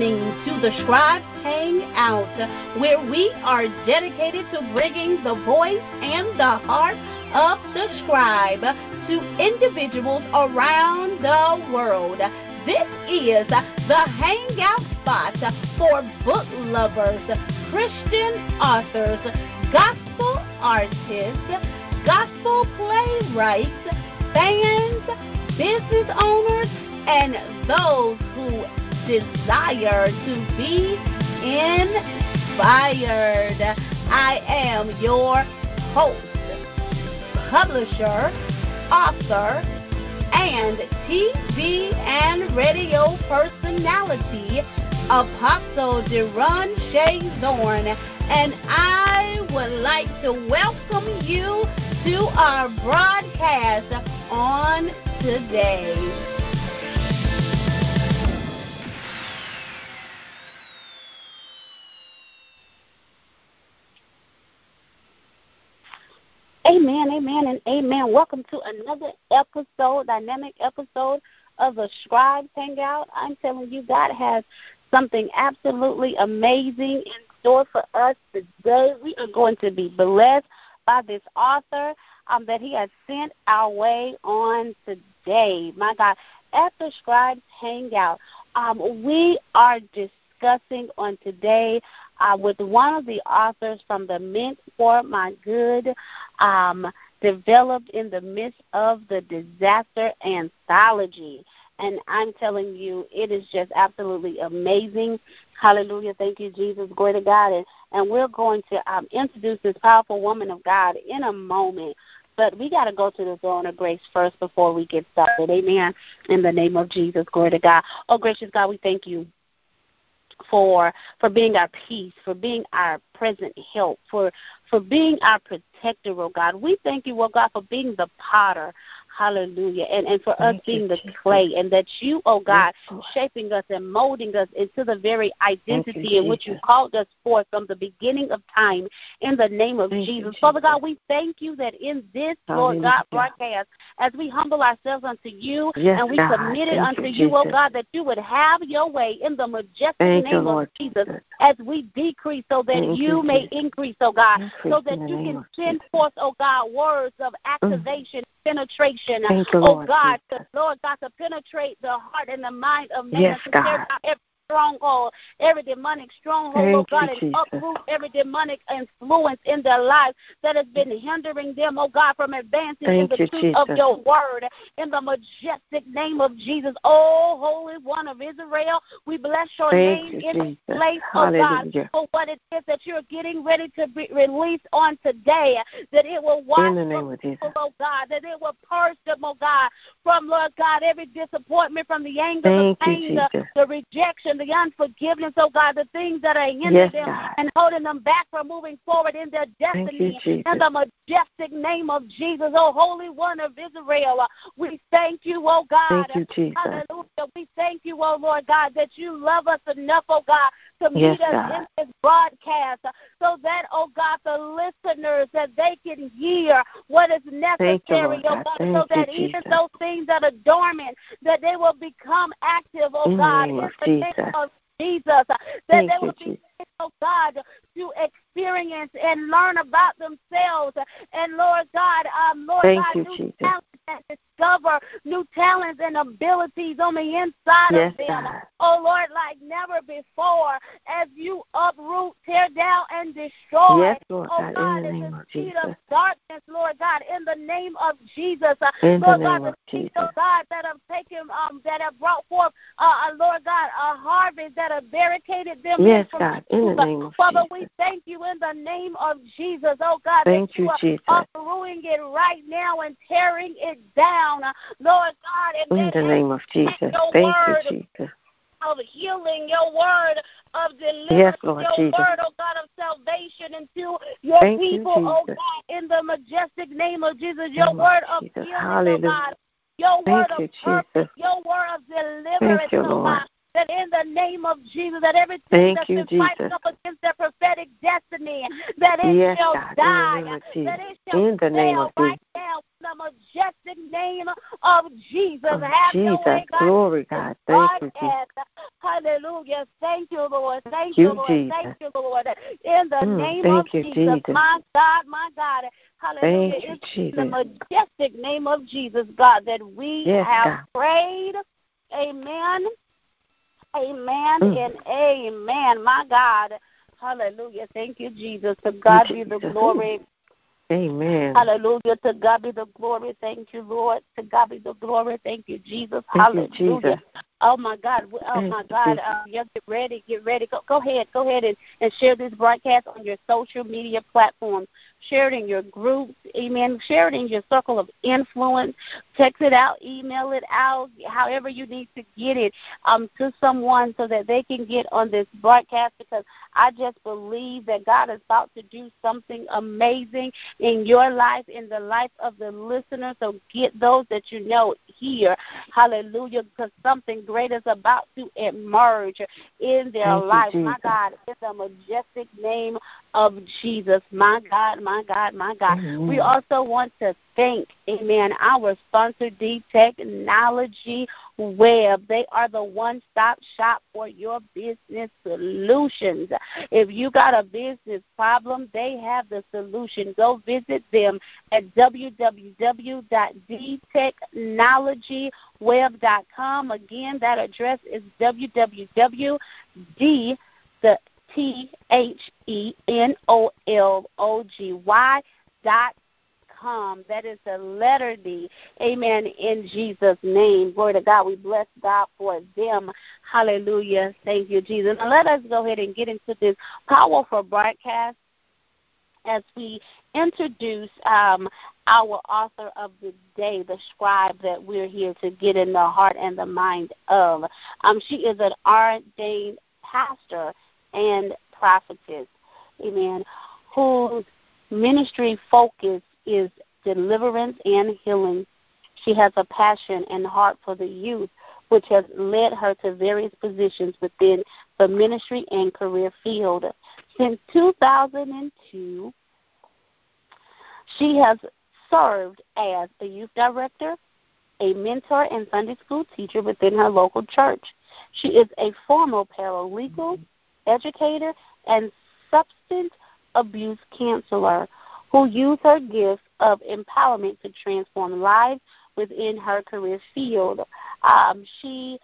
listening to the Scribe Hangout, where we are dedicated to bringing the voice and the heart of the scribe to individuals around the world. This is the hangout spot for book lovers, Christian authors, gospel artists, gospel playwrights, fans, business owners, and those who desire to be inspired. I am your host, publisher, author, and TV and radio personality, Apostle Deron Shay Zorn, and I would like to welcome you to our broadcast on today. Amen, amen, and amen. Welcome to another episode, dynamic episode of the Scribes Hangout. I'm telling you, God has something absolutely amazing in store for us today. We are going to be blessed by this author um, that He has sent our way on today. My God, at the Scribes Hangout, um, we are discussing on today uh, with one of the authors from the Meant for My Good, um, developed in the midst of the disaster anthology. And I'm telling you, it is just absolutely amazing. Hallelujah. Thank you, Jesus. Glory to God. And, and we're going to um, introduce this powerful woman of God in a moment. But we got to go to the throne of grace first before we get started. Amen. In the name of Jesus. Glory to God. Oh, gracious God, we thank you for for being our peace, for being our present help, for for being our protector, oh God. We thank you, oh God, for being the potter. Hallelujah. And and for Thank us being the clay and that you, oh God, shaping us and molding us into the very identity you, in which you called us forth from the beginning of time in the name of Jesus. You, Father God, we thank you that in this, Lord God, broadcast, as we humble ourselves unto you yes, and we God. submit it unto you, you, oh God, that you would have your way in the majestic thank name of Jesus as we decrease so that thank you may increase, oh God, increase so that you can send forth, oh God, words of mm. activation. Mm penetration, you, oh Lord God, to, Lord God, to penetrate the heart and the mind of man, yes, God. every stronghold, every demonic stronghold, Thank oh God, and uproot every demonic influence in their lives that has been hindering them, oh God, from advancing Thank in the truth Jesus. of your word. In the majestic name of Jesus, oh Holy One of Israel, we bless your Thank name you, in this place, oh God, for what it is that you're getting ready to be released on today, that it will wash in the name of Jesus. people, oh God, that it will purge them, oh God, from Lord God, every disappointment, from the anger, Thank the pain, the, the rejection, the unforgiveness, oh God, the things that are hindering Yes, them God. and holding them back from moving forward in their you, destiny. Jesus. In the majestic name of Jesus, oh Holy One of Israel, uh, we thank you, oh God. Thank you, Jesus. Hallelujah. We thank you, oh Lord God, that you love us enough, oh God, to meet Yes, us God. in this broadcast uh, so that, oh God, the listeners, that they can hear what is Thank you, necessary, oh God. Thank so you, that even those things that are dormant, that they will become active, oh God, name in of the name Jesus. Of Jesus, that Thank you, will be. Oh God, to experience and learn about themselves. And Lord God, um, Lord Thank God, you, new Jesus. talents and discover new talents and abilities on the inside Yes, of them. God. Oh Lord, like never before, as you uproot, tear down, and destroy. Yes, Lord oh God, God, in the name the of seed Jesus. of darkness, Lord God, in the name of Jesus. In the Lord name God, of the Jesus. oh God, that have taken, um, that have brought forth, uh, uh, Lord God, a harvest that have barricaded them Yes, from God, in the name of Father, Jesus. we thank you in the name of Jesus, oh God, Thank that you, are Jesus. uprooting it right now and tearing it down, Lord God, and In the name of Jesus. Thank word you, Jesus. of healing, your word of deliverance, Yes, Lord your Jesus. word, oh God, of salvation into your Thank you, people, oh God, in the majestic name of Jesus, your Name word of Jesus. healing, oh God, your Thank word you, of purpose, your word of deliverance, Thank you, oh Lord. God. That in the name of Jesus, that everything Thank that's you, been fighting up against their prophetic destiny, that it Yes, shall God, in the die, name of that Jesus. it shall In the name fail of right Jesus. now in the majestic name of Jesus. Oh, Have Jesus, your way, God. glory, God. Thank you, Jesus. Hallelujah. Thank you, Lord. Thank you, you, Lord. Jesus. Thank you, Lord. In the Mm, name of you, Jesus. Jesus. My God, my God. Hallelujah. Thank you, It's Jesus. the majestic name of Jesus, God, that we Yes, have God. prayed. Amen. Amen Mm. and amen. My God. Hallelujah. Thank you, Jesus. To God be the glory. Amen. Hallelujah. To God be the glory. Thank you, Lord. To God be the glory. Thank you, Jesus. Thank you, Hallelujah. Jesus. Oh my God. Oh my God. Um, yes, get ready. Get ready. Go, go ahead. Go ahead and, and share this broadcast on your social media platforms. Share it in your groups. Amen. Share it in your circle of influence. Text it out. Email it out. However you need to get it um, to someone so that they can get on this broadcast because I just believe that God is about to do something amazing in your life, in the life of the listener. So get those that you know here. Hallelujah. Because something great is about to emerge in their Thank you, life. My God, in the majestic name of Jesus. My God, my God, my God. Amen. We also want to thank, amen, our sponsor, D Technology Web. They are the one stop shop for your business solutions. If you got a business problem, they have the solution. Go visit them at www.dtechnologyweb.com. Again, that address is www.d T H E N O L O G Y dot That is the letter D. Amen. In Jesus' name. Glory to God. We bless God for them. Hallelujah. Thank you, Jesus. Now let us go ahead and get into this powerful broadcast as we introduce um, our author of the day, the scribe that we're here to get in the heart and the mind of. Um, she is an ordained pastor and prophetess, amen, whose ministry focus is deliverance and healing. She has a passion and heart for the youth, which has led her to various positions within the ministry and career field. Since 2002, she has served as a youth director, a mentor, and Sunday school teacher within her local church. She is a former paralegal, educator, and substance abuse counselor who used her gift of empowerment to transform lives within her career field. Um, she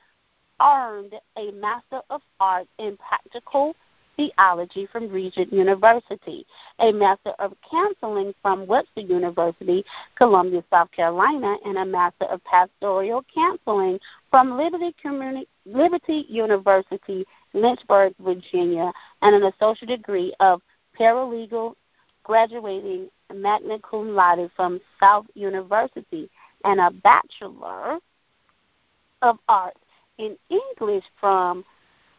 earned a Master of Arts in Practical Theology from Regent University, a Master of Counseling from Webster University, Columbia, South Carolina, and a Master of Pastoral Counseling from Liberty, Liberty University, Lynchburg, Virginia, and an associate degree of paralegal graduating magna cum laude from South University, and a Bachelor of Arts in English from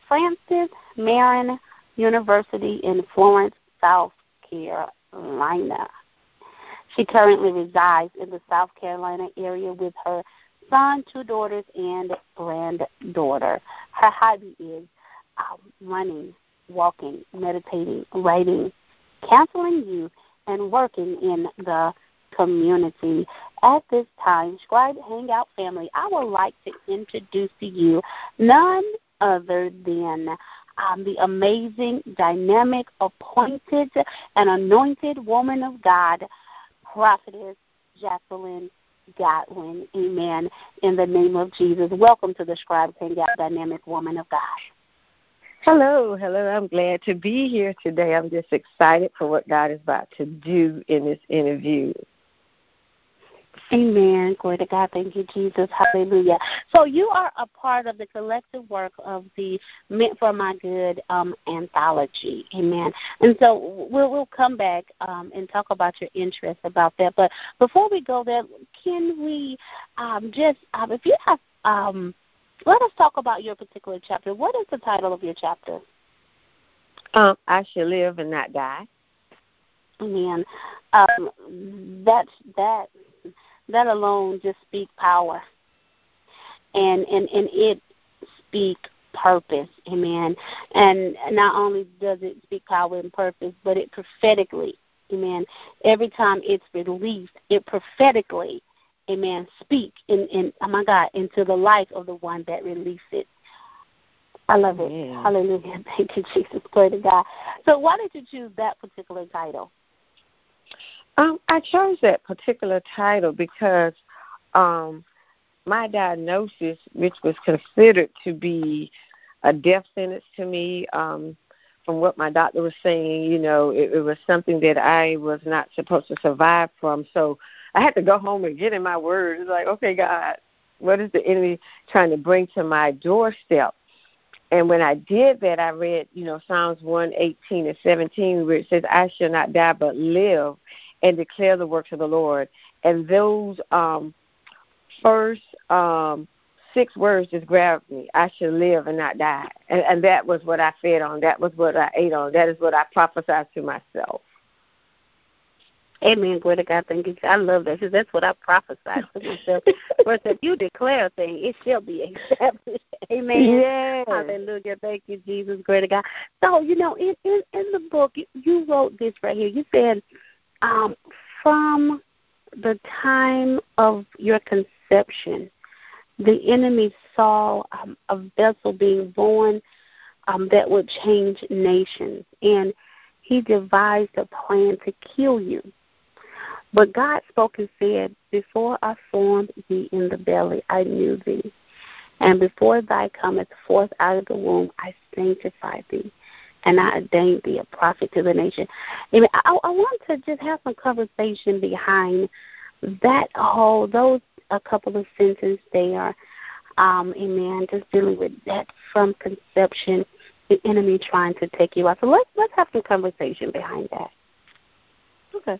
Francis Marion University in Florence, South Carolina. She currently resides in the South Carolina area with her son, two daughters, and granddaughter. Her hobby is um, running, walking, meditating, writing, counseling youth, and working in the community. At this time, Scribe Hangout family, I would like to introduce to you none other than um, the amazing, dynamic, appointed, and anointed woman of God, Prophetess Jacqueline Goodwin. Amen. In the name of Jesus. Welcome to the Scribe Hangout Dynamic Woman of God. Hello, hello. I'm glad to be here today. I'm just excited for what God is about to do in this interview. Amen. Glory to God. Thank you, Jesus. Hallelujah. So you are a part of the collective work of the Meant for My Good um, anthology. Amen. And so we'll we'll come back um, and talk about your interest about that. But before we go there, can we um, just um, if you have um, let us talk about your particular chapter. What is the title of your chapter? Um, I shall live and not die. Amen. Um, that's that that alone just speak power and and and it speak purpose amen and not only does it speak power and purpose but it prophetically amen every time it's released it prophetically amen, speak in, in oh my God, into the life of the one that released it. I love it. Yeah. Hallelujah. Thank you, Jesus. Glory to God. So why did you choose that particular title? Um, I chose that particular title because um my diagnosis, which was considered to be a death sentence to me, um, from what my doctor was saying, you know, it, it was something that I was not supposed to survive from. So I had to go home and get in my word. It's like, okay, God, what is the enemy trying to bring to my doorstep? And when I did that, I read, you know, Psalms 118 and 17, where it says, I shall not die but live and declare the works of the Lord. And those um, first um, six words just grabbed me. I shall live and not die. And, and that was what I fed on. That was what I ate on. That is what I prophesied to myself. Amen. Glory to God. Thank you. I love that because that's what I prophesied to myself. First, if you declare a thing, it shall be established. Amen. Yes. Hallelujah. Thank you, Jesus. Glory to God. So, you know, in, in, in the book, you wrote this right here. You said, um, from the time of your conception, the enemy saw um, a vessel being born um, that would change nations, and he devised a plan to kill you. But God spoke and said, Before I formed thee in the belly, I knew thee. And before thy cometh forth out of the womb, I sanctified thee. And I ordained thee a prophet to the nation. Mean, I, I want to just have some conversation behind that whole, those a couple of sentences there. Um, amen. Just dealing with that from conception, the enemy trying to take you out. So let's let's have some conversation behind that. Okay.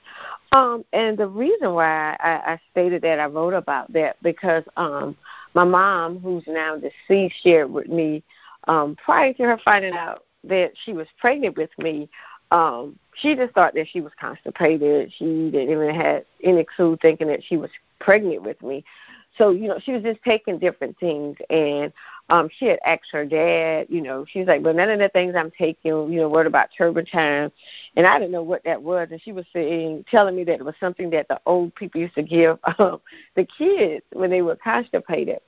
Um, and the reason why I, I stated that I wrote about that because um, my mom, who's now deceased, shared with me um, prior to her finding out that she was pregnant with me. Um, she just thought that she was constipated. She didn't even have any clue thinking that she was pregnant with me. So, you know, she was just taking different things and um she had asked her dad, you know, she's like, Well none of the things I'm taking, you know, what about turpentine and I didn't know what that was and she was saying telling me that it was something that the old people used to give um the kids when they were constipated.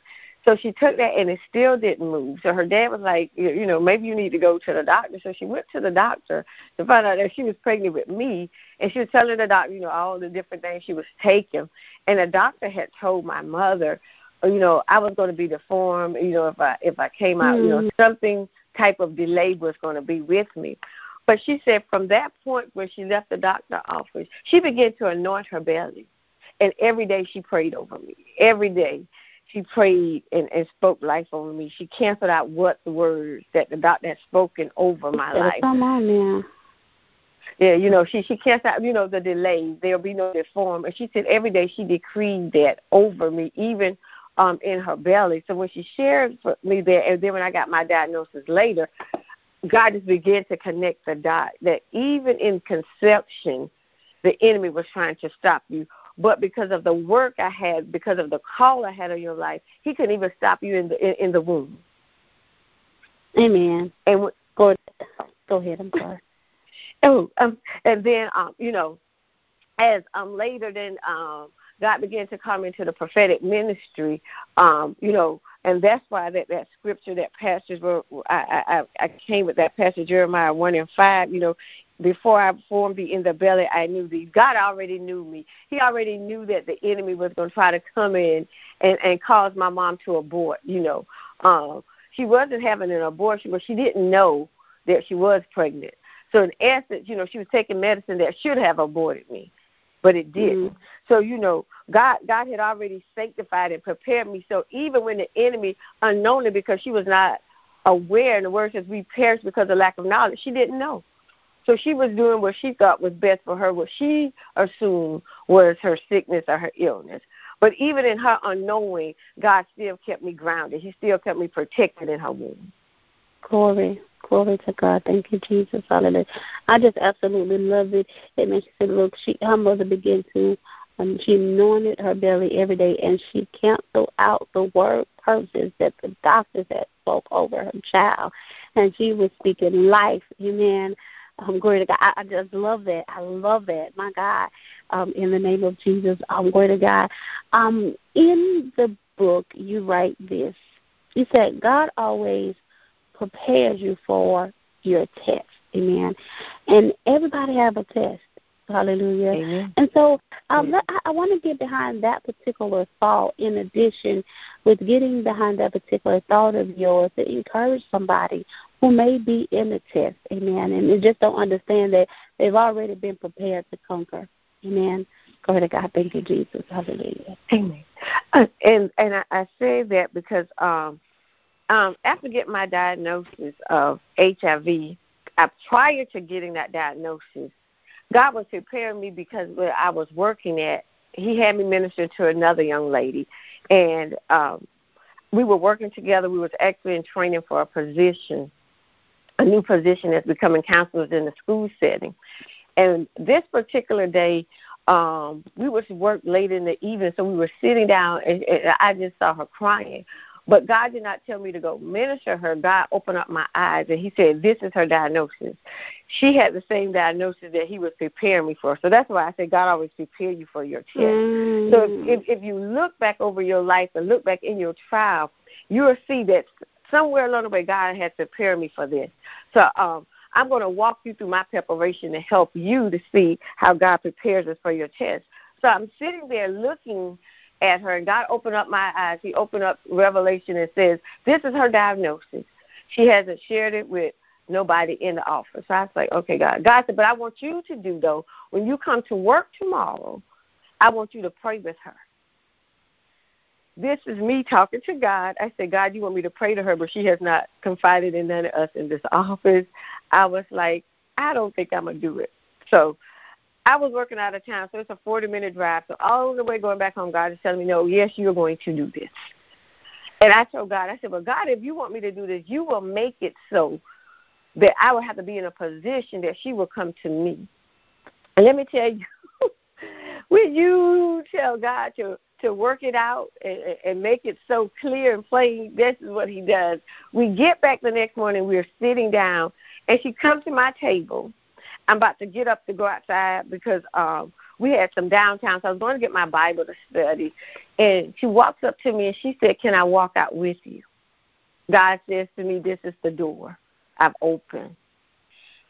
So she took that and it still didn't move. So her dad was like, you know, maybe you need to go to the doctor. So she went to the doctor to find out that she was pregnant with me. And she was telling the doctor, you know, all the different things she was taking. And the doctor had told my mother, you know, I was going to be deformed, you know, if I if I came out, mm. you know, mm. something type of delay was going to be with me. But she said from that point where she left the doctor office, she began to anoint her belly. And every day she prayed over me. Every day she prayed and, and spoke life over me. She canceled out what the words that the doctor had spoken over my life. Come on now. Yeah, you know, she she canceled out, you know, the delay. There'll be no deform. And she said every day she decreed that over me, even um in her belly. So when she shared for me that, and then when I got my diagnosis later, God just began to connect the dot that even in conception, the enemy was trying to stop you but because of the work I had, because of the call I had on your life, He couldn't even stop you in the in, in the womb. Amen. And go go ahead. I'm sorry. oh, um, and then um, you know, as um later then um God began to come into the prophetic ministry, um, you know, and that's why that that scripture that passage were I I I came with that passage Jeremiah one and five, you know, before I formed thee in the belly, I knew thee. God already knew me. He already knew that the enemy was going to try to come in and and cause my mom to abort. You know, um, she wasn't having an abortion, but she didn't know that she was pregnant. So in essence, you know, she was taking medicine that should have aborted me, but it didn't. Mm-hmm. So you know, God God had already sanctified and prepared me. So even when the enemy, unknowingly, because she was not aware, and the word says we perish because of lack of knowledge, she didn't know. So she was doing what she thought was best for her, what she assumed was her sickness or her illness. But even in her unknowing, God still kept me grounded. He still kept me protected in her womb. Glory. Glory to God. Thank you, Jesus. Hallelujah. I just absolutely love it. It makes said, look, she her mother began to um, she anointed her belly every day and she canceled out the word curses that the doctors had spoke over her child. And she was speaking life, amen, Um, glory to God. I, I just love that. I love that. My God. Um, in the name of Jesus. Um, glory to God. Um, in the book, you write this. You said God always prepares you for your test. Amen. And everybody have a test. Hallelujah. Amen. And so um, I, I want to get behind that particular thought in addition with getting behind that particular thought of yours to encourage somebody who may be in the test. Amen. And they just don't understand that they've already been prepared to conquer. Amen. Glory to God. Thank you, Jesus. Hallelujah. Amen. Uh, and and I, I say that because um, um, after getting my diagnosis of HIV, uh, prior to getting that diagnosis, God was preparing me because where I was working at, He had me minister to another young lady, and um, we were working together. We was actually in training for a position, a new position as becoming counselors in the school setting. And this particular day, um, we was work late in the evening, so we were sitting down, and, and I just saw her crying. But God did not tell me to go minister her. God opened up my eyes and He said, This is her diagnosis. She had the same diagnosis that He was preparing me for. So that's why I say God always prepare you for your test. Mm. So if, if, if you look back over your life and look back in your trial, you will see that somewhere along the way God had prepared me for this. So um, I'm going to walk you through my preparation to help you to see how God prepares us for your test. So I'm sitting there looking at her, and God opened up my eyes. He opened up Revelation and says, This is her diagnosis. She hasn't shared it with nobody in the office. So I was like, Okay, God. God said, But I want you to do, though, when you come to work tomorrow, I want you to pray with her. This is me talking to God. I said, God, you want me to pray to her, but she has not confided in none of us in this office. I was like, I don't think I'm going to do it. So I was working out of town, so it's a 40 minute drive. So all the way going back home, God is telling me, no, yes, you're going to do this. And I told God, I said, well, God, if you want me to do this, you will make it so that I will have to be in a position that she will come to me. And let me tell you, when you tell God to to work it out and, and make it so clear and plain, this is what He does. We get back the next morning, we're sitting down, and she comes to my table I'm about to get up to go outside because um we had some downtown, so I was going to get my Bible to study. And she walks up to me and she said, Can I walk out with you? God says to me, This is the door I've opened.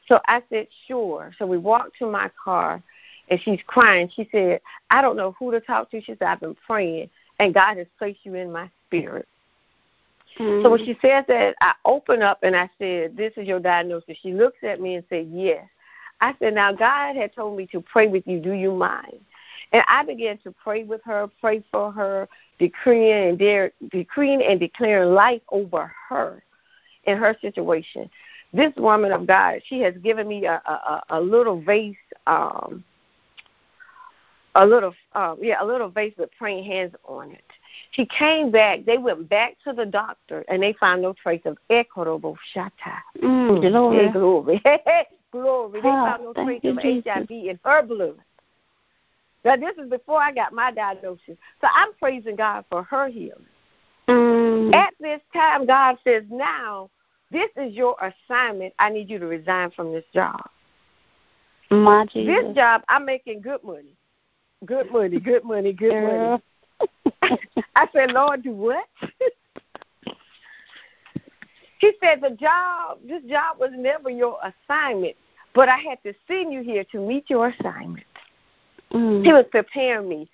So I said, Sure. So we walked to my car and she's crying. She said, I don't know who to talk to. She said, I've been praying and God has placed you in my spirit. Mm-hmm. So when she says that, I open up and I said, This is your diagnosis. She looks at me and said, Yes. I said, Now God had told me to pray with you. Do you mind? And I began to pray with her, pray for her, decreeing and dare, decreeing and declaring life over her in her situation. This woman of God, she has given me a, a, a little vase, um, a little, um, yeah, a little vase with praying hands on it. She came back. They went back to the doctor, and they found no trace of ekorobo shata. Mm, glory. glory. Glory. They found no trace of HIV in her blood. Now, this is before I got my diagnosis. So I'm praising God for her healing. Mm. At this time, God says, now, this is your assignment. I need you to resign from this job. My Jesus. This job, I'm making good money. Good money, good money, good money. I said, Lord, do what? He said the job, this job was never your assignment, but I had to send you here to meet your assignment. Mm. He was preparing me.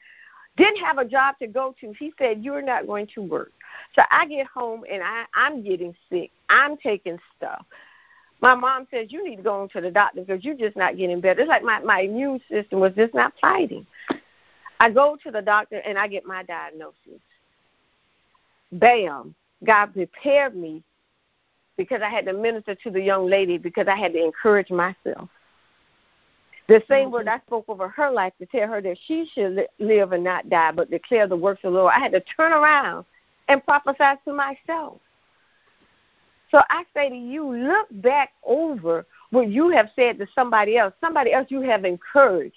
Didn't have a job to go to. He said, You're not going to work. So I get home and I, I'm getting sick. I'm taking stuff. My mom says, You need to go to the doctor because you're just not getting better. It's like my, my immune system was just not fighting. I go to the doctor and I get my diagnosis. Bam. God prepared me because I had to minister to the young lady because I had to encourage myself. The same mm-hmm. word I spoke over her life to tell her that she should live and not die, but declare the works of the Lord. I had to turn around and prophesy to myself. So I say to you, look back over what you have said to somebody else, somebody else you have encouraged,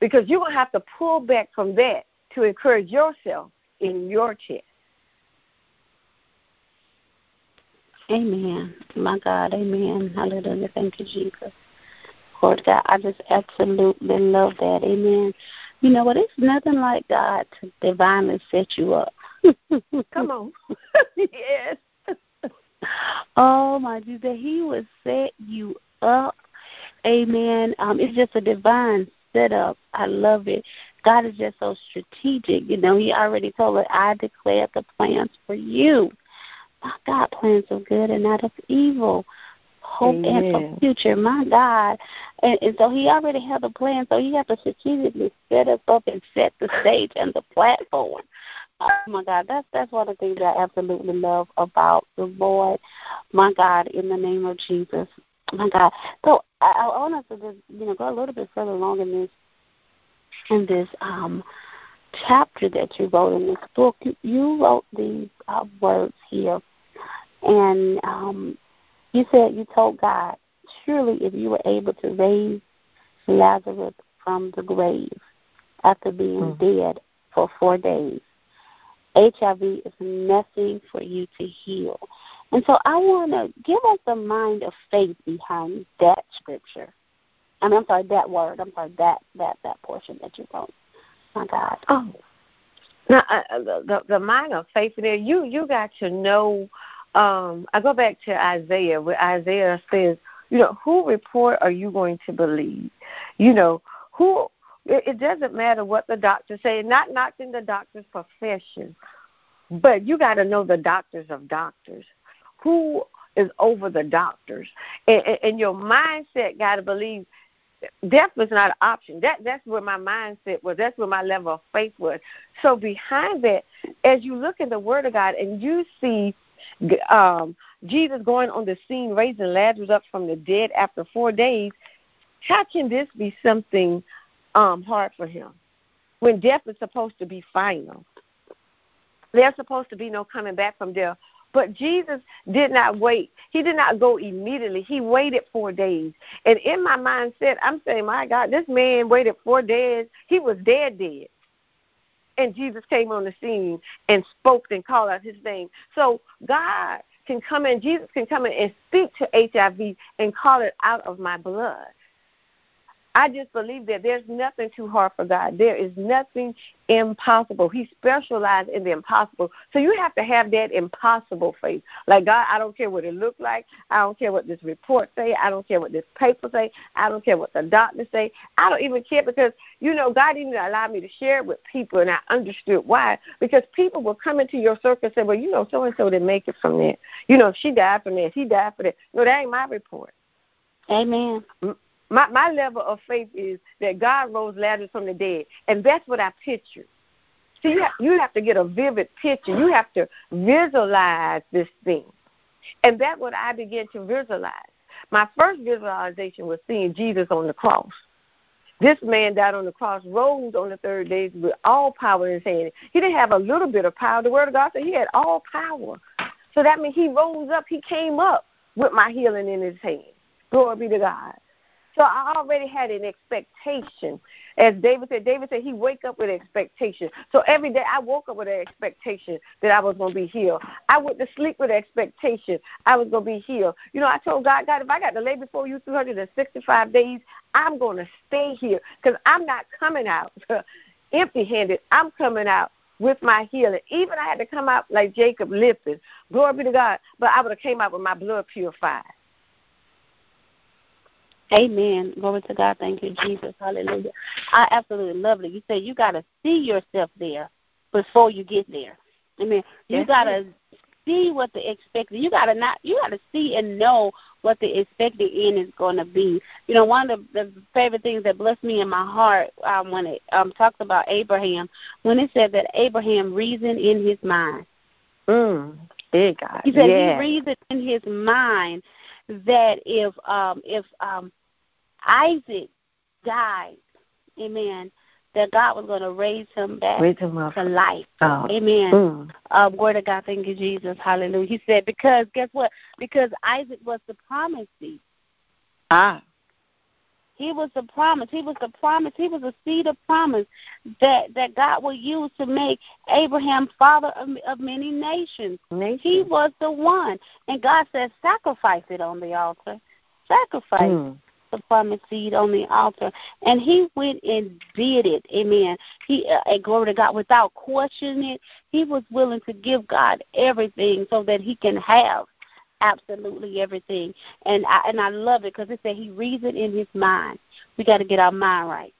because going to have to pull back from that to encourage yourself in your chest. Amen. My God, amen. Hallelujah. Thank you, Jesus. Lord God, I just absolutely love that. Amen. You know what? It's nothing like God to divinely set you up. Come on. yes. Oh my Jesus, He would set you up. Amen. Um, it's just a divine setup. I love it. God is just so strategic. You know, He already told us, I declare the plans for you. My God, plans of good and not of evil hope Amen. and for future. My God. And, and so he already had a plan, so he has to strategically set us up and set the stage and the platform. Oh my God, that's that's one of the things I absolutely love about the Lord. My God, in the name of Jesus. My God. So I, I want us to just you know go a little bit further along in this in this um chapter that you wrote in this book. You, you wrote these uh, words here, and um you said you told God, surely if you were able to raise Lazarus from the grave after being mm. dead for four days, HIV is nothing for you to heal. And so I want to give us the mind of faith behind that scripture. I mean, I'm sorry, that word. I'm sorry, that that that portion that you wrote. My God. Oh, now uh, uh the, the the mind of faith there. You you got to know um, I go back to Isaiah, where Isaiah says, you know, who report are you going to believe? You know, who it, doesn't matter what the doctors say, not knocking the doctor's profession, but you got to know the doctors of doctors. Who is over the doctors? And, and, and your mindset got to believe death was not an option. That that's where my mindset was. That's where my level of faith was. So behind that, as you look in the Word of God and you see um, Jesus going on the scene, raising Lazarus up from the dead after four days, how can this be something um, hard for him when death is supposed to be final? There's supposed to be no coming back from death. But Jesus did not wait. He did not go immediately. He waited four days. And in my mindset, I'm saying, my God, this man waited four days. He was dead, dead and Jesus came on the scene and spoke and called out his name. So God can come in, Jesus can come in and speak to HIV and call it out of my blood. I just believe that there's nothing too hard for God. There is nothing impossible. He specializes in the impossible. So you have to have that impossible faith. Like God, I don't care what it looks like. I don't care what this report say. I don't care what this paper say. I don't care what the doctor say. I don't even care because you know God didn't allow me to share it with people, and I understood why. Because people will come into your circle and say, "Well, you know, so and so didn't make it from there. You know, she died from there. He died for that." No, that ain't my report. Amen my my level of faith is that God rose Lazarus from the dead, and that's what I picture. See, you have, you have to get a vivid picture. You have to visualize this thing, and that's what I began to visualize. My first visualization was seeing Jesus on the cross. This man died on the cross, rose on the third day with all power in his hand. He didn't have a little bit of power. The Word of God said he had all power. So that means he rose up. He came up with my healing in his hand. Glory be to God. So I already had an expectation. As David said, David said he wake up with expectation. So every day I woke up with an expectation that I was going to be healed. I went to sleep with expectation I was going to be healed. You know, I told God, God, if I got to lay before you 365 days, I'm going to stay here because I'm not coming out empty-handed. I'm coming out with my healing. Even I had to come out like Jacob limping. Glory be to God. But I would have came out with my blood purified. Amen. Glory to God. Thank you, Jesus. Hallelujah. I absolutely love it. You say you got to see yourself there before you get there. Amen. You got to see what the expected. You got to not. You got to see and know what the expected end is going to be. You know, one of the, the favorite things that blessed me in my heart um, when it um, talks about Abraham, when it said that Abraham reasoned in his mind. Mm, big God. He said yeah. he reasoned in his mind that if um if um Isaac died, amen, that God was going to raise him back raise him to life. Oh. Amen. Mm. Uh, word of God, thank you, Jesus. Hallelujah. He said, because guess what? Because Isaac was the promise seed. Ah. He was the promise. He was the promise. He was the seed of promise that that God will use to make Abraham father of, of many nations. nations. He was the one, and God said, sacrifice it on the altar. Sacrifice. Mm. the promised seed on the altar. And he went and did it. Amen. He, uh, glory to God, without questioning it, he was willing to give God everything so that he can have absolutely everything. And I and I love it because it said he reasoned in his mind. We got to get our mind right.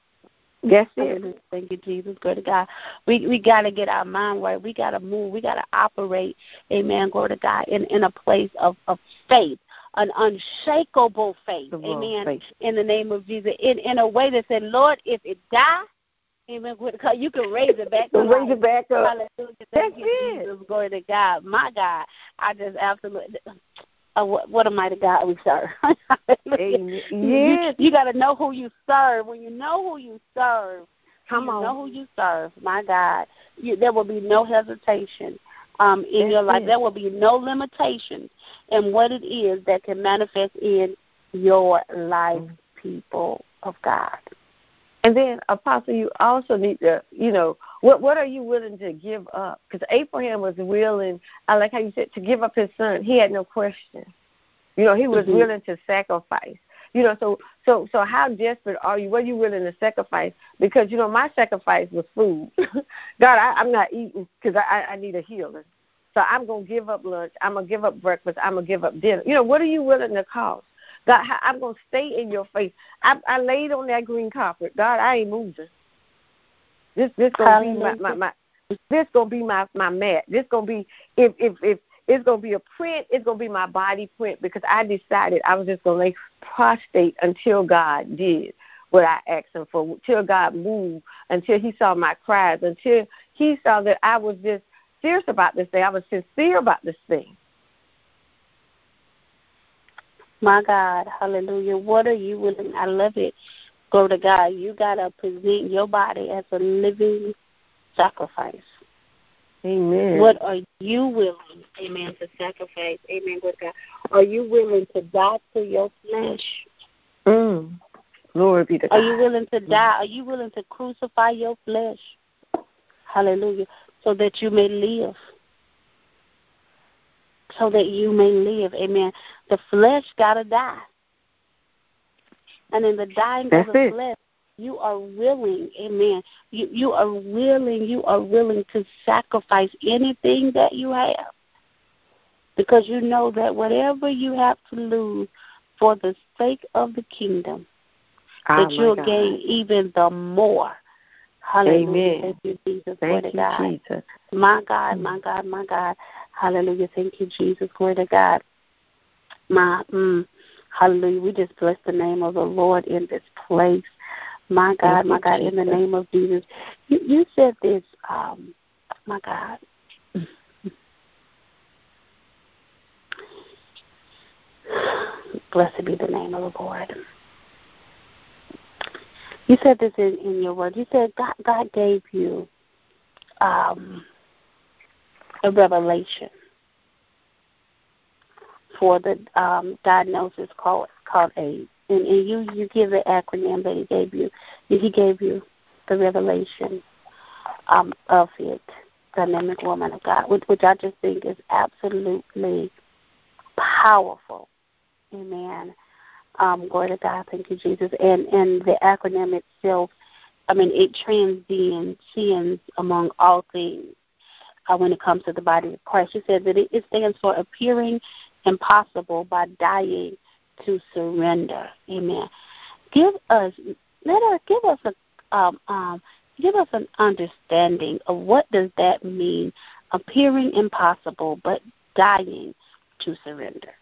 Yes, it. Thank you, Jesus. Glory to God. We we got to get our mind right. We got to move. We got to operate. Amen. Glory to God. In in a place of of faith, an unshakable faith. Amen. Faith. In the name of Jesus, in in a way that said, Lord, if it die, Amen. You can raise it back up. raise it back up. Hallelujah. Thank you, it. Jesus. Glory to God. My God. I just absolutely. Uh, what, what a mighty God we serve. Amen. Yes. You, you got to know who you serve. When you know who you serve, Come you on. know who you serve. My God, you, there will be no hesitation um, in That's your life. It. There will be no limitations in what it is that can manifest in your life, mm-hmm. people of God. And then, Apostle, you also need to, you know, what what are you willing to give up? Because Abraham was willing. I like how you said to give up his son. He had no question. You know, he was mm-hmm. willing to sacrifice. You know, so so so how desperate are you? What are you willing to sacrifice? Because you know, my sacrifice was food. God, I, I'm not eating because I, I need a healing. So I'm gonna give up lunch. I'm gonna give up breakfast. I'm gonna give up dinner. You know, what are you willing to cost? God, I'm going to stay in your face. I, I laid on that green carpet. God, I ain't moving. This this gonna be my, my, my this gonna be my my mat. This gonna be if if if it's gonna be a print. It's gonna be my body print because I decided I was just gonna lay prostrate until God did what I asked Him for, until God moved, until He saw my cries, until He saw that I was just serious about this thing. I was sincere about this thing. My God, hallelujah. What are you willing? I love it. Go to God. You got to present your body as a living sacrifice. Amen. What are you willing, amen, to sacrifice? Amen, good God. Are you willing to die to your flesh? Mm. Glory be to God. Are you willing to die? Are you willing to crucify your flesh? Hallelujah. So that you may live so that you may live. Amen. The flesh got to die. And in the dying That's of the it. flesh, you are willing, amen. You you are willing, you are willing to sacrifice anything that you have. Because you know that whatever you have to lose for the sake of the kingdom, oh that you'll God. gain even the more. Hallelujah. Amen. Thank you, Jesus. Thank you, God. Jesus. My God, mm. my God, my God. Hallelujah. Thank you, Jesus. Glory to God. My, mm, hallelujah. We just bless the name of the Lord in this place. My God, my God, in the name of Jesus. You, you said this, um, my God. Blessed be the name of the Lord. You said this in, in your word. You said God, God gave you um, a revelation for the um, diagnosis called called AIDS, and, and you you give the acronym that he gave you. He gave you the revelation um, of it, dynamic woman of God, which, which I just think is absolutely powerful. Amen. Um, glory to God. Thank you, Jesus. And and the acronym itself, I mean, it transcends among all things uh, when it comes to the body of Christ. She said that it, stands for appearing impossible by dying to surrender. Amen. Give us, let us give us a um, um, give us an understanding of what does that mean, appearing impossible but dying to surrender.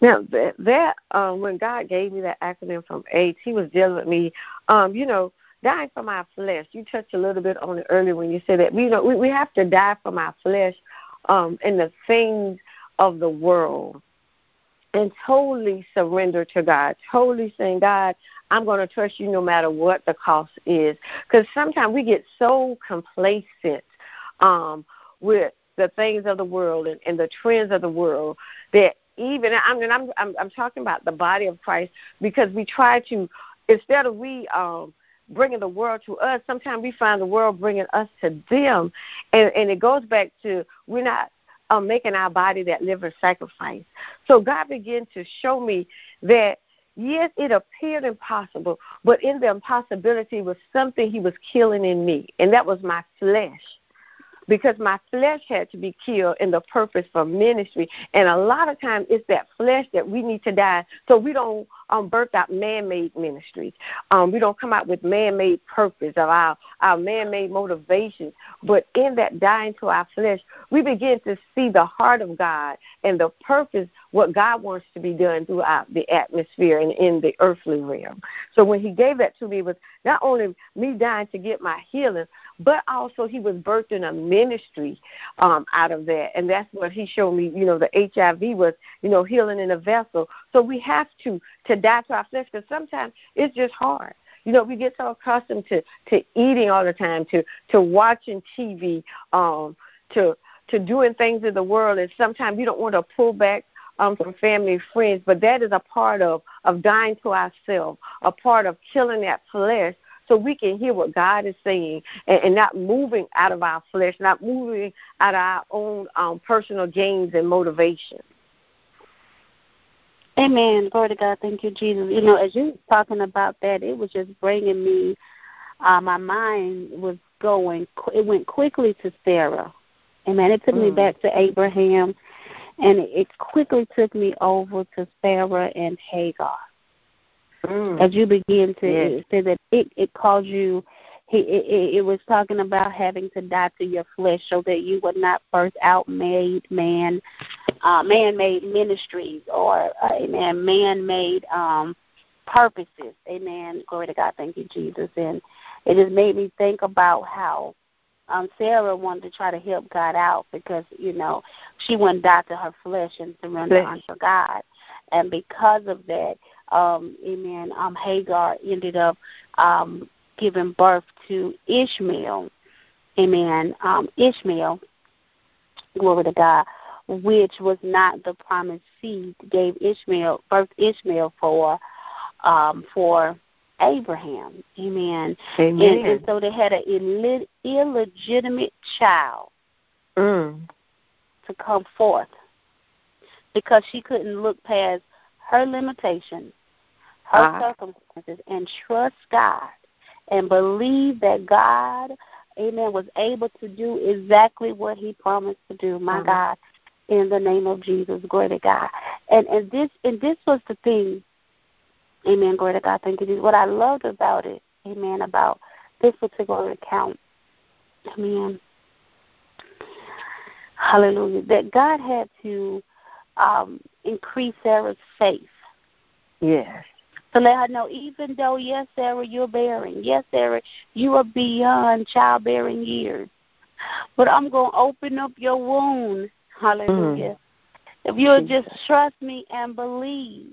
Now that, that um, when God gave me that acronym from AIDS, He was dealing with me. Um, you know, dying from our flesh. You touched a little bit on it earlier when you said that. You know, we, we have to die from our flesh um, and the things of the world and totally surrender to God, totally saying, God, I'm going to trust you no matter what the cost is. Because sometimes we get so complacent um, with the things of the world and, and the trends of the world that even I mean I'm, I'm I'm talking about the body of Christ because we try to instead of we um bringing the world to us, sometimes we find the world bringing us to them. And, and it goes back to we're not um, making our body that living sacrifice. So God began to show me that yes, it appeared impossible, but in the impossibility was something he was killing in me, and that was my flesh because my flesh had to be killed in the purpose for ministry. And a lot of times it's that flesh that we need to die so we don't um, birth out man-made ministries. Um, we don't come out with man-made purpose of our, our man-made motivations. But in that dying to our flesh, we begin to see the heart of God and the purpose, what God wants to be done throughout the atmosphere and in the earthly realm. So when he gave that to me, it was not only me dying to get my healing, but also he was birthing a ministry um, out of that. And that's what he showed me, you know, the HIV was, you know, healing in a vessel. So we have to to die to our flesh because sometimes it's just hard. You know, we get so accustomed to to eating all the time, to to watching TV, um, to to doing things in the world, and sometimes you don't want to pull back um, from family and friends. But that is a part of of dying to ourselves, a part of killing that flesh, so we can hear what God is saying and, and not moving out of our flesh, not moving out of our own um, personal gains and motivation. Amen. Glory to God. Thank you, Jesus. You know, as you were talking about that, it was just bringing me. Uh, my mind was going. It went quickly to Sarah. Amen. It took mm. me back to Abraham, and it quickly took me over to Sarah and Hagar. Mm. As you begin to yes. say that it it caused you he it, it was talking about having to die to your flesh so that you would not first outmade man uh man made ministries or uh, amen man made um purposes amen glory to god thank you jesus and it just made me think about how um sarah wanted to try to help god out because you know she wouldn't die to her flesh and surrender flesh. unto god and because of that um amen um hagar ended up um given birth to Ishmael. Amen. Um, Ishmael, glory to God, which was not the promised seed, gave Ishmael birth Ishmael for um, for Abraham. Amen. Amen. And, and so they had an Ill- illegitimate child mm. to come forth because she couldn't look past her limitations, her uh-huh. circumstances, and trust God and believe that God, amen, was able to do exactly what he promised to do. My mm-hmm. God, in the name of Jesus, glory to God. And and this and this was the thing, amen, glory to God, thank you. What I loved about it, amen, about this particular account, amen. Hallelujah. That God had to um, increase Sarah's faith. Yes to let her know, even though, yes, Sarah, you're bearing. Yes, Sarah, you are beyond childbearing years. But I'm going to open up your wound. Hallelujah. Mm. If you'll just trust me and believe.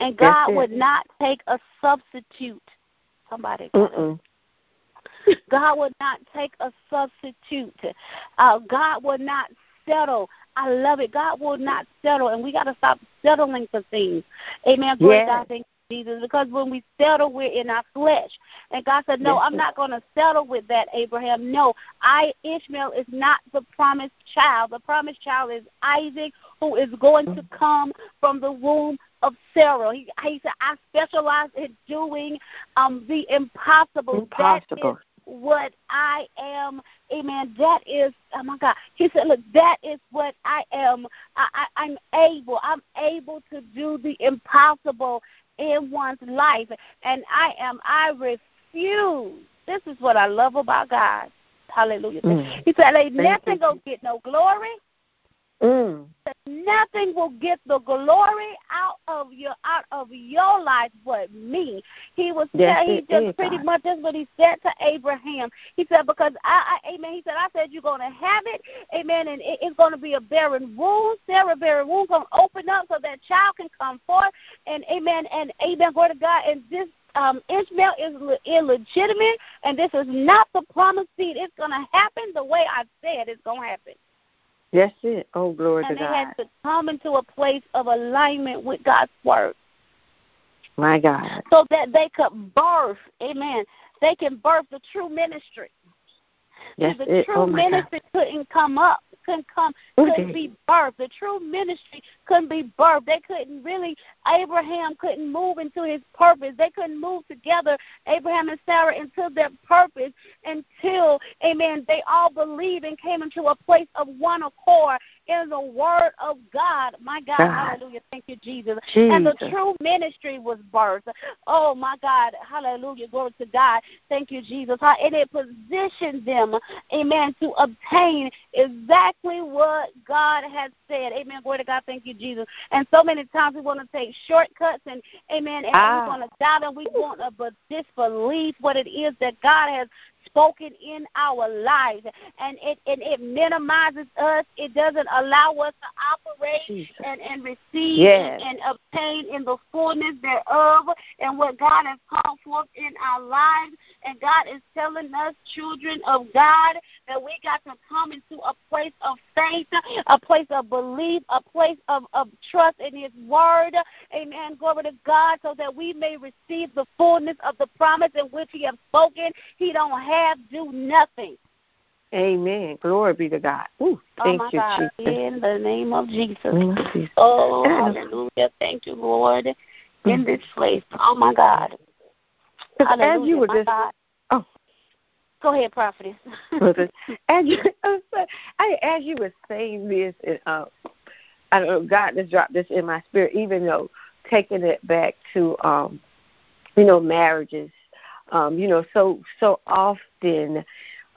And God would not take a substitute. Somebody. God would not take a substitute. Uh, God would not settle. I love it. God will not settle, and we got to stop settling for things. Amen. Glory yes. God. Thank Jesus, because when we settle, we're in our flesh. And God said, No, yes, I'm not going to settle with that, Abraham. No, I, Ishmael, is not the promised child. The promised child is Isaac, who is going to come from the womb of Sarah. He, he said, I specialize in doing um, the impossible. Impossible. That is what I am. Amen. That is, oh my God. He said, look, that is what I am. I, I, I'm able. I'm able to do the impossible in one's life. And I am, I refuse. This is what I love about God. Hallelujah. Mm. He said, Ain't nothing gonna get no glory. Mm. Nothing will get the glory out of your out of your life but me. He was yes, he just pretty God. much that's what he said to Abraham. He said, Because I, I amen, he said, I said you're gonna have it, amen, and it, it's gonna be a barren womb, Sarah barren womb gonna open up so that child can come forth and amen and amen, glory to God. And this um, Ishmael is illegitimate, and this is not the promised seed. It's going to happen the way I said it's going to happen. That's it. Oh, glory and to God. And they had to come into a place of alignment with God's word. My God. So that they could birth, amen. They can birth the true ministry. Yes, the it. true oh ministry God. couldn't come up couldn't come, couldn't be birthed. The true ministry couldn't be birthed. They couldn't really, Abraham couldn't move into his purpose. They couldn't move together, Abraham and Sarah, into their purpose until, amen, they all believed and came into a place of one accord in the Word of God. My God, God. hallelujah. Thank you, Jesus. Jesus. And the true ministry was birthed. Oh, my God, hallelujah. Glory to God. Thank you, Jesus. And it positioned them, amen, to obtain exactly what God has said. Amen. Glory to God. Thank you, Jesus. And so many times we want to take shortcuts and, amen, and ah. we want to doubt and we want to disbelieve what it is that God has spoken in our lives and it and it minimizes us. It doesn't allow us to operate and and receive yes. and, and obtain in the fullness thereof and what god has called forth in our lives. And god is telling us children of god that we got to come into a place of faith a place of belief a place of, of trust in his word. Amen. Glory to god so that we may receive the fullness of the promise in which he has spoken. He don't have do nothing. Amen. Glory be to God. Ooh, oh, thank oh you, God. Jesus. In the name of Jesus. Oh, hallelujah. Thank you, Lord, in this place. Oh, my God. As you were just, God. Oh. Go ahead, prophetess. as you, as you were saying this, uh, I don't know, God just dropped this in my spirit, even though taking it back to, um, you know, marriages um, you know, so so often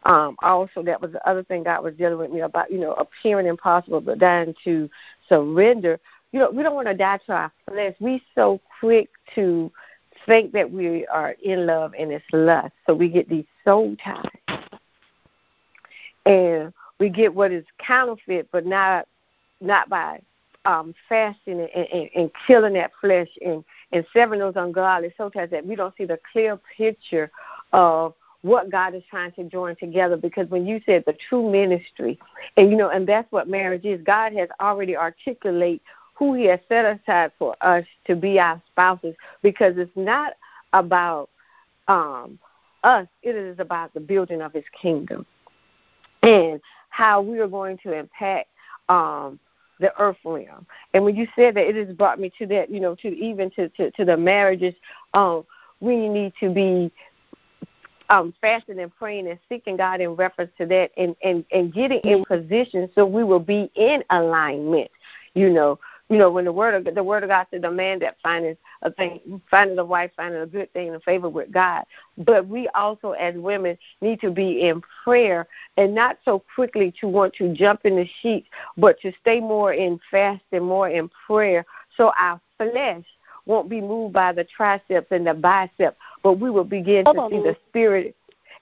um also that was the other thing God was dealing with me about, you know, appearing impossible but dying to surrender. You know, we don't want to die to our flesh. We so quick to think that we are in love and it's lust. So we get these soul ties. And we get what is counterfeit but not not by um fasting and, and, and killing that flesh and and severing those ungodly ties that we don't see the clear picture of what God is trying to join together. Because when you said the true ministry and you know and that's what marriage is God has already articulate who he has set aside for us to be our spouses. Because it's not about um us. It is about the building of his kingdom and how we are going to impact um the earth realm. And when you said that, it has brought me to that, you know, to even to to, to the marriages. Um, we need to be um, fasting and praying and seeking God in reference to that, and and and getting in position so we will be in alignment. You know, you know, when the word of the word of God said, "The man that findeth a thing, findeth a wife, findeth a good thing, and favor with God." But we also, as women, need to be in prayer and not so quickly to want to jump in the sheets, but to stay more in fast and more in prayer, so our flesh won't be moved by the triceps and the biceps, but we will begin to see the spirit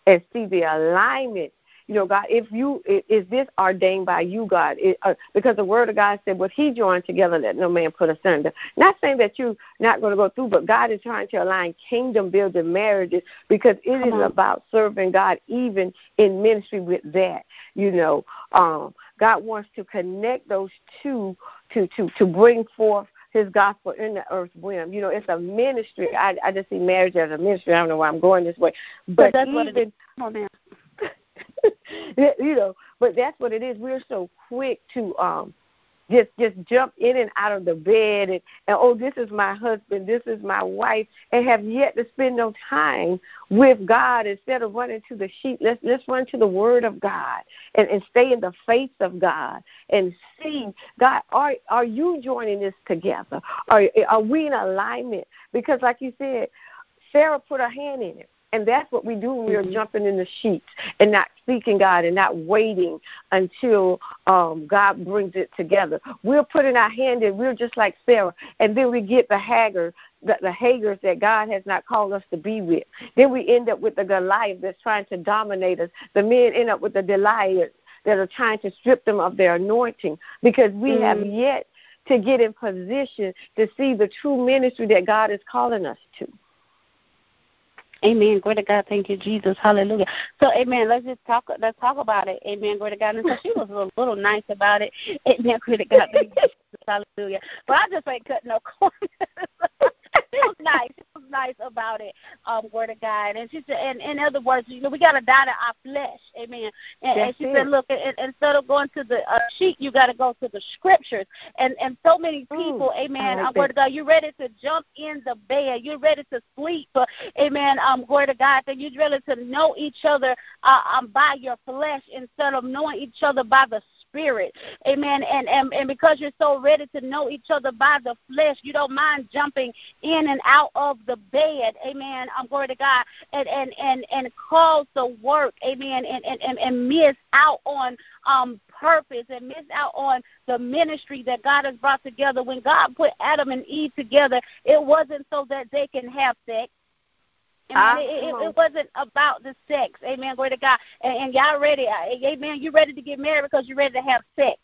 and see the alignment you know, God, if you is this ordained by you, God, it, uh, because the Word of God said, "What He joined together, let no man put asunder." Not saying that you're not going to go through, but God is trying to align kingdom building marriages because it is about serving God, even in ministry with that. You know, um, God wants to connect those two to to to bring forth his gospel in the earth realm. You know, it's a ministry. I I just see marriage as a ministry. I don't know why I'm going this way, but, but that's even, what it is. Come on, man. you know, but that's what it is. We're so quick to um just just jump in and out of the bed and, and oh this is my husband this is my wife and have yet to spend no time with god instead of running to the sheep. Let's let's run to the word of god and, and stay in the face of god and see god are are you joining this together? Are are we in alignment? Because like you said sarah put her hand in it and that's what we do when we're mm-hmm. jumping in the sheets and not seeking God and not waiting until um, God brings it together. We're putting our hand in, we're just like Sarah. And then we get the Hagar, the, the Hagars that God has not called us to be with. Then we end up with the Goliath that's trying to dominate us. The men end up with the Delilah that are trying to strip them of their anointing because we mm-hmm. have yet to get in position to see the true ministry that God is calling us to. Amen. Glory to God. Thank you, Jesus. Hallelujah. So, Amen. Let's just talk. Let's talk about it. Amen. Glory to God. And so she was a little nice about it. Amen. Glory to God. Thank you, Jesus. Hallelujah. But I just ain't cutting no corners. she was nice. She was nice about it. Um, word of God. And she said, and in other words, you know, we got to die to our flesh. Amen. And, and she it. said, look, and, instead of going to the uh, sheet, you got to go to the scriptures. And and so many people, mm, amen. like um, word of God, you're ready to jump in the bed. You're ready to sleep. Uh, amen. Um, word of God, that you're ready to know each other uh, um, by your flesh instead of knowing each other by the spirit. Amen. And, and and because you're so ready to know each other by the flesh, you don't mind jumping in and out of the bed. Amen. I'm um, glory to God. And and and and cause the work. Amen. And and and, and miss out on um purpose and miss out on the ministry that God has brought together. When God put Adam and Eve together, it wasn't so that they can have sex. Amen. Ah, it, it, it, wasn't about the sex. Amen. Glory to God. And, and y'all ready. Amen. You ready to get married because you're ready to have sex.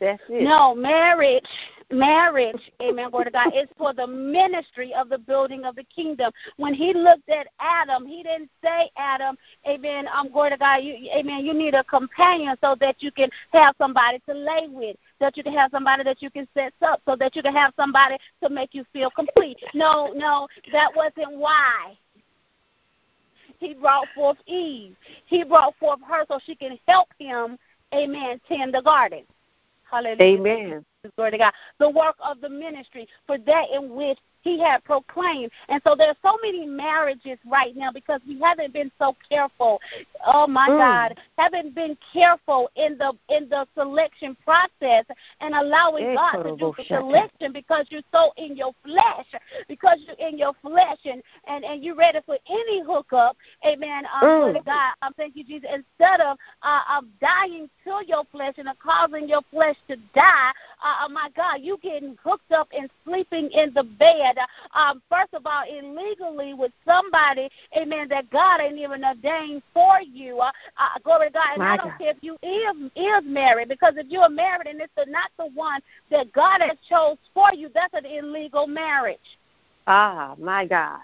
That's it. No, marriage, marriage, amen, glory to God, is for the ministry of the building of the kingdom. When he looked at Adam, he didn't say, Adam, amen, I'm um, glory to God, you, amen, you need a companion so that you can have somebody to lay with, that you can have somebody that you can set up, so that you can have somebody to make you feel complete. No, no, that wasn't why. He brought forth Eve. He brought forth her so she can help him, amen, tend the garden. Hallelujah. Amen. Glory to God. The work of the ministry for that in which he had proclaimed. And so there's so many marriages right now because we haven't been so careful. Oh my mm. God, haven't been careful in the in the selection process and allowing God to do the selection because you're so in your flesh, because you're in your flesh and and and you're ready for any hookup. Amen. Um, mm. God, um, thank you, Jesus. Instead of uh, of dying to your flesh and of causing your flesh to die, uh, oh my God, you getting hooked up and sleeping in the bed um, first of all, illegally with somebody, amen, that God ain't even ordained for you. Uh, uh, glory to God. And My I don't God. care if you is, is married, because if you are married and it's not the one that God has chose for you, that's an illegal marriage. Ah, my God.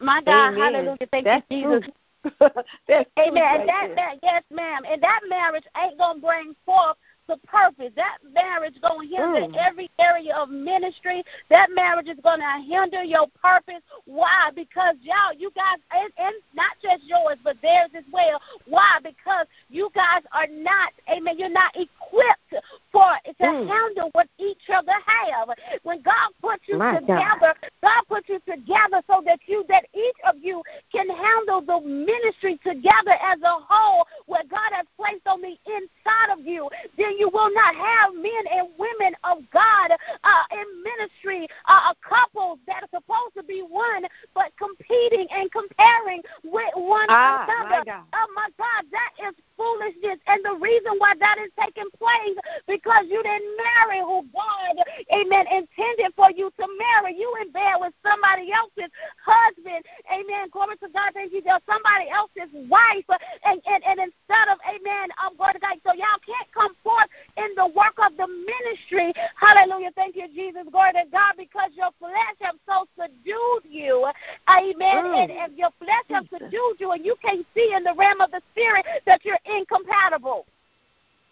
My God, Amen. hallelujah. Thank that's you, Jesus. Amen. and that, that, yes, ma'am. And that marriage ain't gonna bring forth the purpose. That marriage going to hinder mm. every area of ministry. That marriage is going to hinder your purpose. Why? Because y'all, you guys, and, and not just yours, but theirs as well. Why? Because you guys are not, amen, you're not equipped for to mm. handle what each other have. When God put you My together, God. God put you together so that you that each of you can handle the ministry together as a whole where God has placed on the inside of you. Then you will not have men and women of God uh, in ministry, uh, couples that are supposed to be one, but competing and comparing with one ah, another. My oh my God, that is foolishness. And the reason why that is taking place because you didn't marry who God, amen, intended for you to marry. You in bed with somebody else's husband, amen. Glory to God, thank you, somebody else's wife. And, and, and instead of, amen, I'm going to God. So y'all can't come forth in the work of the ministry. Hallelujah. Thank you, Jesus. Glory to God, because your flesh have so subdued you. Amen. Mm. And, and your flesh have subdued you, and you can't see in the realm of the spirit that you're incompatible.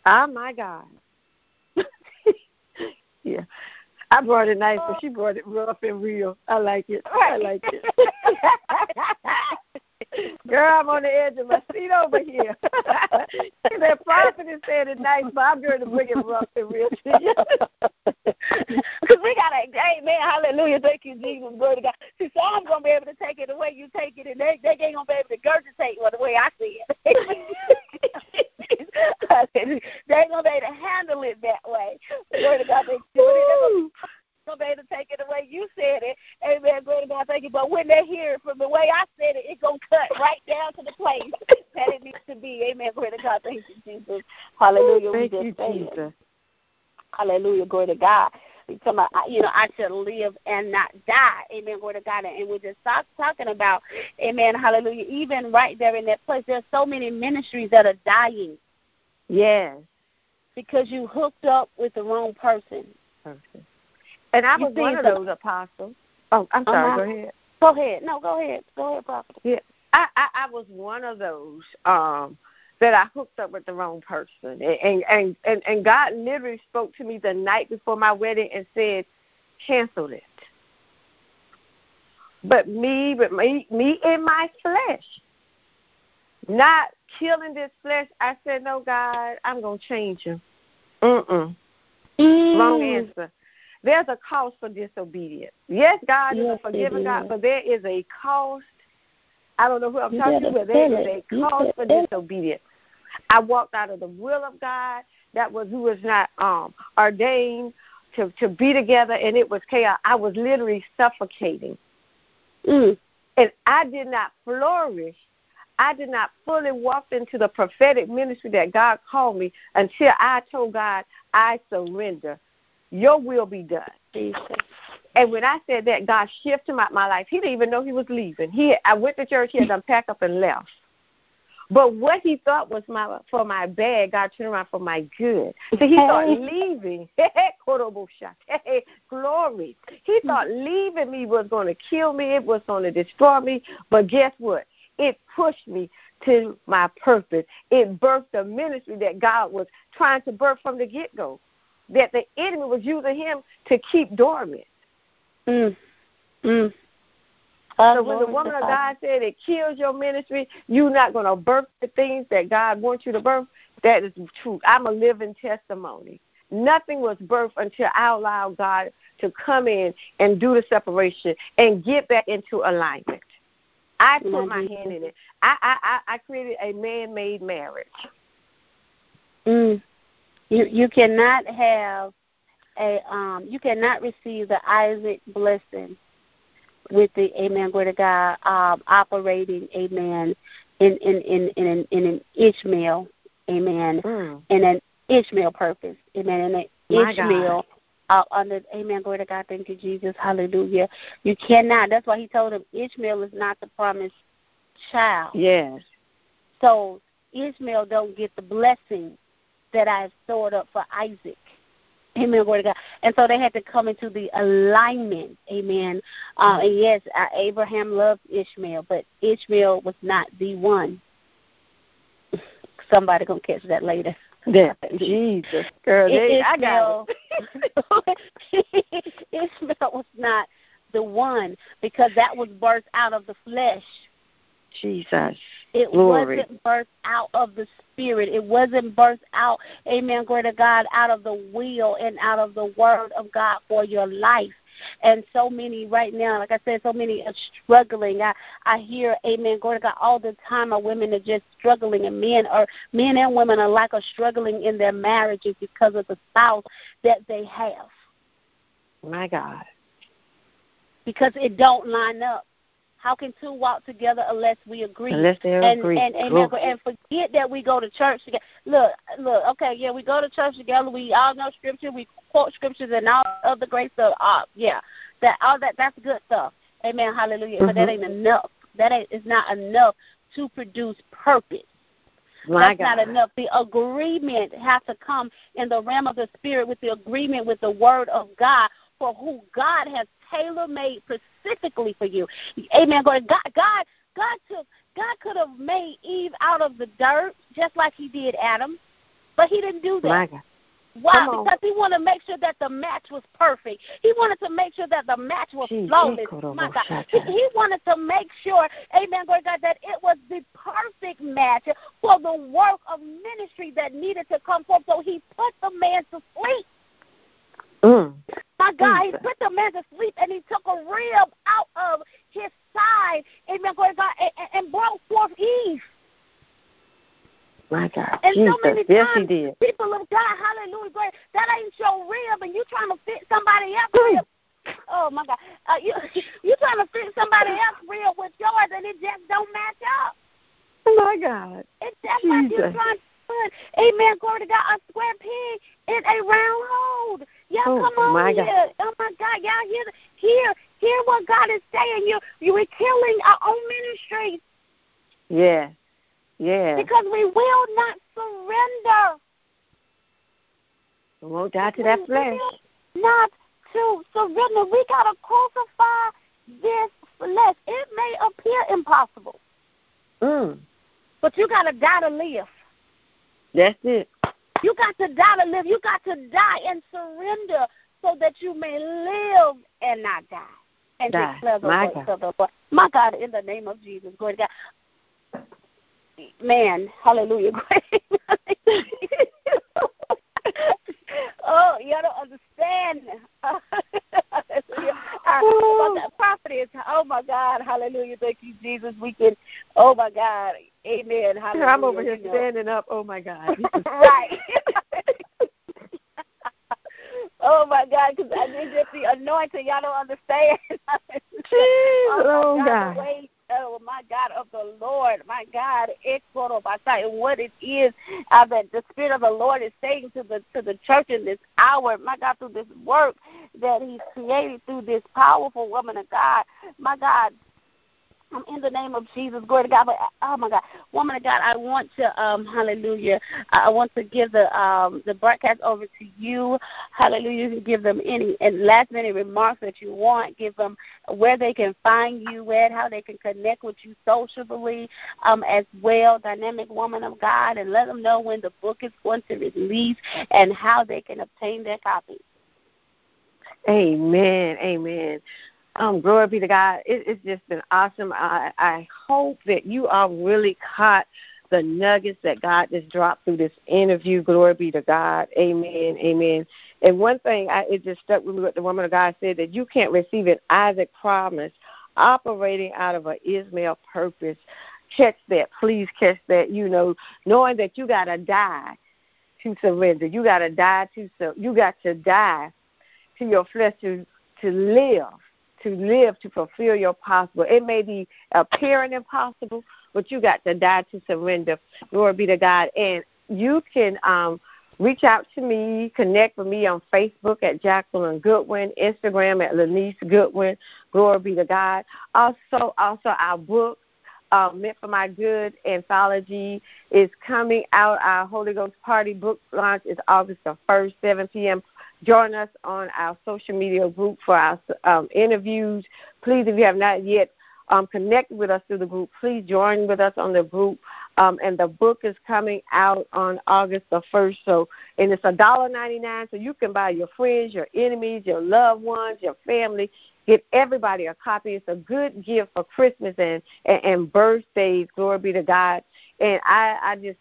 Oh my God. yeah. I brought it nice, but she brought it rough and real. I like it. I like it. Girl, I'm on the edge of my seat over here. that prophet is saying it nice, but I'm going to bring it rough and real to you. Because we got to, amen, hallelujah, thank you, Jesus, glory to God. See, so I'm going to be able to take it the way you take it, and they, they ain't going to be able to regurgitate it the way I see it. they ain't going to be able to handle it that way. Glory to God, they do it gonna be able to take it the way you said it. Amen. Glory to God, thank you. But when they hear it from the way I said it, it's gonna cut right down to the place that it needs to be. Amen. Glory to God, thank you, Jesus. Hallelujah. Thank we just you, Jesus. Hallelujah. Glory to God. About, you know, I should live and not die. Amen. Glory to God. And we're just talk, talking about, amen, hallelujah. Even right there in that place, there's so many ministries that are dying. Yes. Because you hooked up with the wrong person. Person. And I was one of those apostles. Oh, I'm sorry. Uh-huh. Go ahead. Go ahead. No, go ahead. Go ahead, prophet. Yeah, I, I I was one of those um that I hooked up with the wrong person, and and and and God literally spoke to me the night before my wedding and said, "Cancel it." but me, but me, me in my flesh, not killing this flesh. I said, no, God, I'm gonna change him. Mm-mm. Mm. Wrong answer. There's a cost for disobedience. Yes, God yes, is a forgiving God, but there is a cost. I don't know who I'm you talking to, but there is a cost for disobedience. I walked out of the will of God. That was who was not um, ordained to to be together, and it was chaos. I was literally suffocating, mm. and I did not flourish. I did not fully walk into the prophetic ministry that God called me until I told God, I surrender. Your will be done. Jesus. And when I said that, God shifted my, my life. He didn't even know he was leaving. He, I went to church. He had done packed up and left. But what he thought was my for my bad, God turned around for my good. So he thought leaving, glory. He mm-hmm. thought leaving me was going to kill me. It was going to destroy me. But guess what? It pushed me to my purpose. It birthed a ministry that God was trying to birth from the get go that the enemy was using him to keep dormant. Mm. Mm. So when the woman of God said it kills your ministry, you're not going to birth the things that God wants you to birth. That is true. I'm a living testimony. Nothing was birthed until I allowed God to come in and do the separation and get back into alignment. I put my hand in it. I I I created a man-made marriage. Mm. You you cannot have a um you cannot receive the Isaac blessing with the Amen glory to God um operating Amen in in in in an, in an Ishmael Amen mm. in an Ishmael purpose Amen in an My Ishmael uh, under Amen glory to God thank you Jesus Hallelujah. You cannot that's why he told him Ishmael is not the promised child. Yes. So Ishmael don't get the blessing that I have stored up for Isaac. Amen, glory to God. And so they had to come into the alignment. Amen. Uh, and yes, uh, Abraham loved Ishmael, but Ishmael was not the one. Somebody gonna catch that later. Yeah, Jesus, girl, they, I got it. Ishmael was not the one because that was birthed out of the flesh. Jesus. It Glory. wasn't birthed out of the spirit. It wasn't birthed out, amen, glory to God, out of the will and out of the word of God for your life. And so many right now, like I said, so many are struggling. I I hear, Amen, glory to God, all the time. Our women are just struggling, and men are men and women alike are struggling in their marriages because of the spouse that they have. My God. Because it don't line up. How can two walk together unless we agree? Unless they and, agree. And, and, and, and forget that we go to church together. Look, look, okay, yeah, we go to church together. We all know scripture. We quote scriptures and all of the great stuff. Uh, yeah, that all that that's good stuff. Amen. Hallelujah. Mm-hmm. But that mm-hmm. ain't enough. That ain't is not enough to produce purpose. My That's God. not enough. The agreement has to come in the realm of the spirit with the agreement with the word of God for who God has tailor made specifically for you. Amen. God, God, God took, God could have made Eve out of the dirt just like He did Adam, but He didn't do that. Why? Because he wanted to make sure that the match was perfect. He wanted to make sure that the match was flawless. My God. He, he wanted to make sure, amen, God, that it was the perfect match for the work of ministry that needed to come forth. So he put the man to sleep. Mm. My God, he put the man to sleep and he took a rib out of his side, amen, God, and, and brought forth Eve. My God. And Jesus. so many yes, times, he did. people of God, hallelujah, great. That ain't your rib, and you trying to fit somebody else's rib. Oh my God, uh, you you trying to fit somebody else's rib with yours, and it just don't match up. Oh my God. It's just Jesus. like you trying put, Amen, glory to God, a square peg in a round hole. Y'all oh, come on here. God. Oh my God, y'all hear hear hear what God is saying. You you are killing our own ministry. Yeah. Yeah. Because we will not surrender. We won't die to that flesh. Not to surrender. We gotta crucify this flesh. It may appear impossible. Mm. But you gotta die to live. That's it. You got to die to live. You got to die and surrender so that you may live and not die. and die. declare the My works God. of the Lord. My God, in the name of Jesus, glory to God. Man, hallelujah. oh, y'all don't understand. hallelujah. Oh. Uh, prophet is, oh my God, hallelujah. Thank you, Jesus. We can, oh my God, amen. Hallelujah. I'm over here standing up. Oh my God. right. oh my God, because I need just the anointing. Y'all don't understand. oh my God. The weight, oh my God, of the Lord, my God, and what it is uh, that the Spirit of the Lord is saying to the to the church in this hour, my God, through this work that He's created through this powerful woman of God, my God, um, in the name of Jesus, glory to God. But oh my God, woman of God, I want to um, Hallelujah. I want to give the um, the broadcast over to you. Hallelujah. You can give them any and last minute remarks that you want. Give them where they can find you at, how they can connect with you socially um, as well. Dynamic woman of God, and let them know when the book is going to release and how they can obtain their copy. Amen. Amen. Um, glory be to God. It, it's just been awesome. I, I hope that you all really caught the nuggets that God just dropped through this interview. Glory be to God. Amen. Amen. And one thing, I, it just stuck with me what the woman of God said that you can't receive an Isaac promise operating out of an Ishmael purpose. Catch that. Please catch that. You know, knowing that you got to die to surrender. You got to die to so you got to die to your flesh to to live to live to fulfill your possible. It may be appearing impossible, but you got to die to surrender. Glory be to God. And you can um, reach out to me, connect with me on Facebook at Jacqueline Goodwin, Instagram at Lenise Goodwin. Glory be to God. Also, also our book. Uh, Meant for My Good anthology is coming out. Our Holy Ghost Party book launch is August the 1st, 7 p.m. Join us on our social media group for our um, interviews. Please, if you have not yet um, connected with us through the group, please join with us on the group. Um, and the book is coming out on August the first. So, and it's a dollar ninety nine. So you can buy your friends, your enemies, your loved ones, your family. Get everybody a copy. It's a good gift for Christmas and and, and birthdays. Glory be to God. And I I just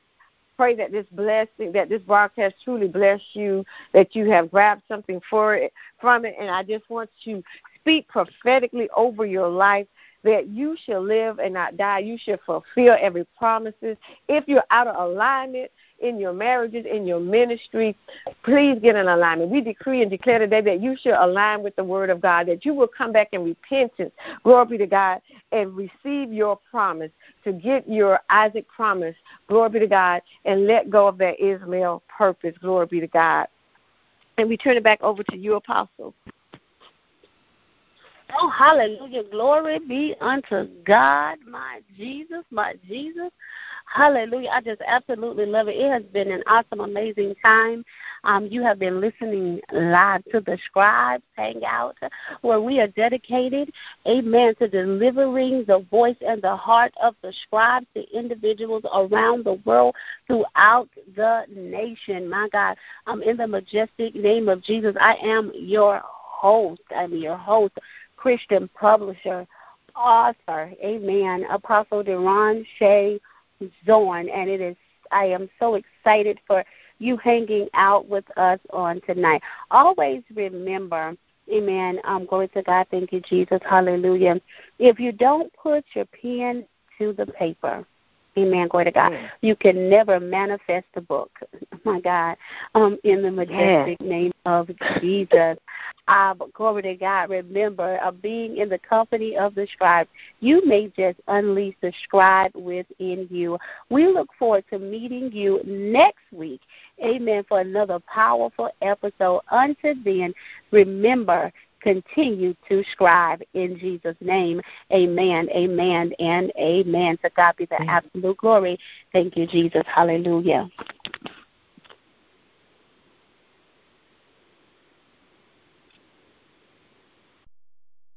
pray that this blessing, that this broadcast truly bless you, that you have grabbed something for it from it. And I just want to speak prophetically over your life that you shall live and not die. You shall fulfill every promises. If you're out of alignment in your marriages, in your ministry, please get in alignment. We decree and declare today that you should align with the word of God, that you will come back in repentance, glory be to God, and receive your promise to get your Isaac promise, glory be to God, and let go of that Ishmael purpose, glory be to God. And we turn it back over to you, Apostle. Oh, hallelujah. Glory be unto God, my Jesus, my Jesus. Hallelujah. I just absolutely love it. It has been an awesome, amazing time. Um, you have been listening live to the Scribes Hangout, where we are dedicated, amen, to delivering the voice and the heart of the scribes to individuals around the world throughout the nation. My God, um, in the majestic name of Jesus, I am your host. I'm your host, Christian publisher, author, amen, Apostle Deron Shay Zorn, and it is I am so excited for you hanging out with us on tonight. Always remember, amen, um, glory to God, thank you, Jesus, hallelujah. If you don't put your pen to the paper, Amen. Glory to God. Yes. You can never manifest the book. My God. Um, in the majestic Yes. name of Jesus. Uh, glory to God. Remember, uh, being in the company of the scribe, you may just unleash the scribe within you. We look forward to meeting you next week. Amen. For another powerful episode. Until then, remember continue to scribe in Jesus' name. Amen, amen, and amen. To God be the absolute glory. Thank you, Jesus. Hallelujah.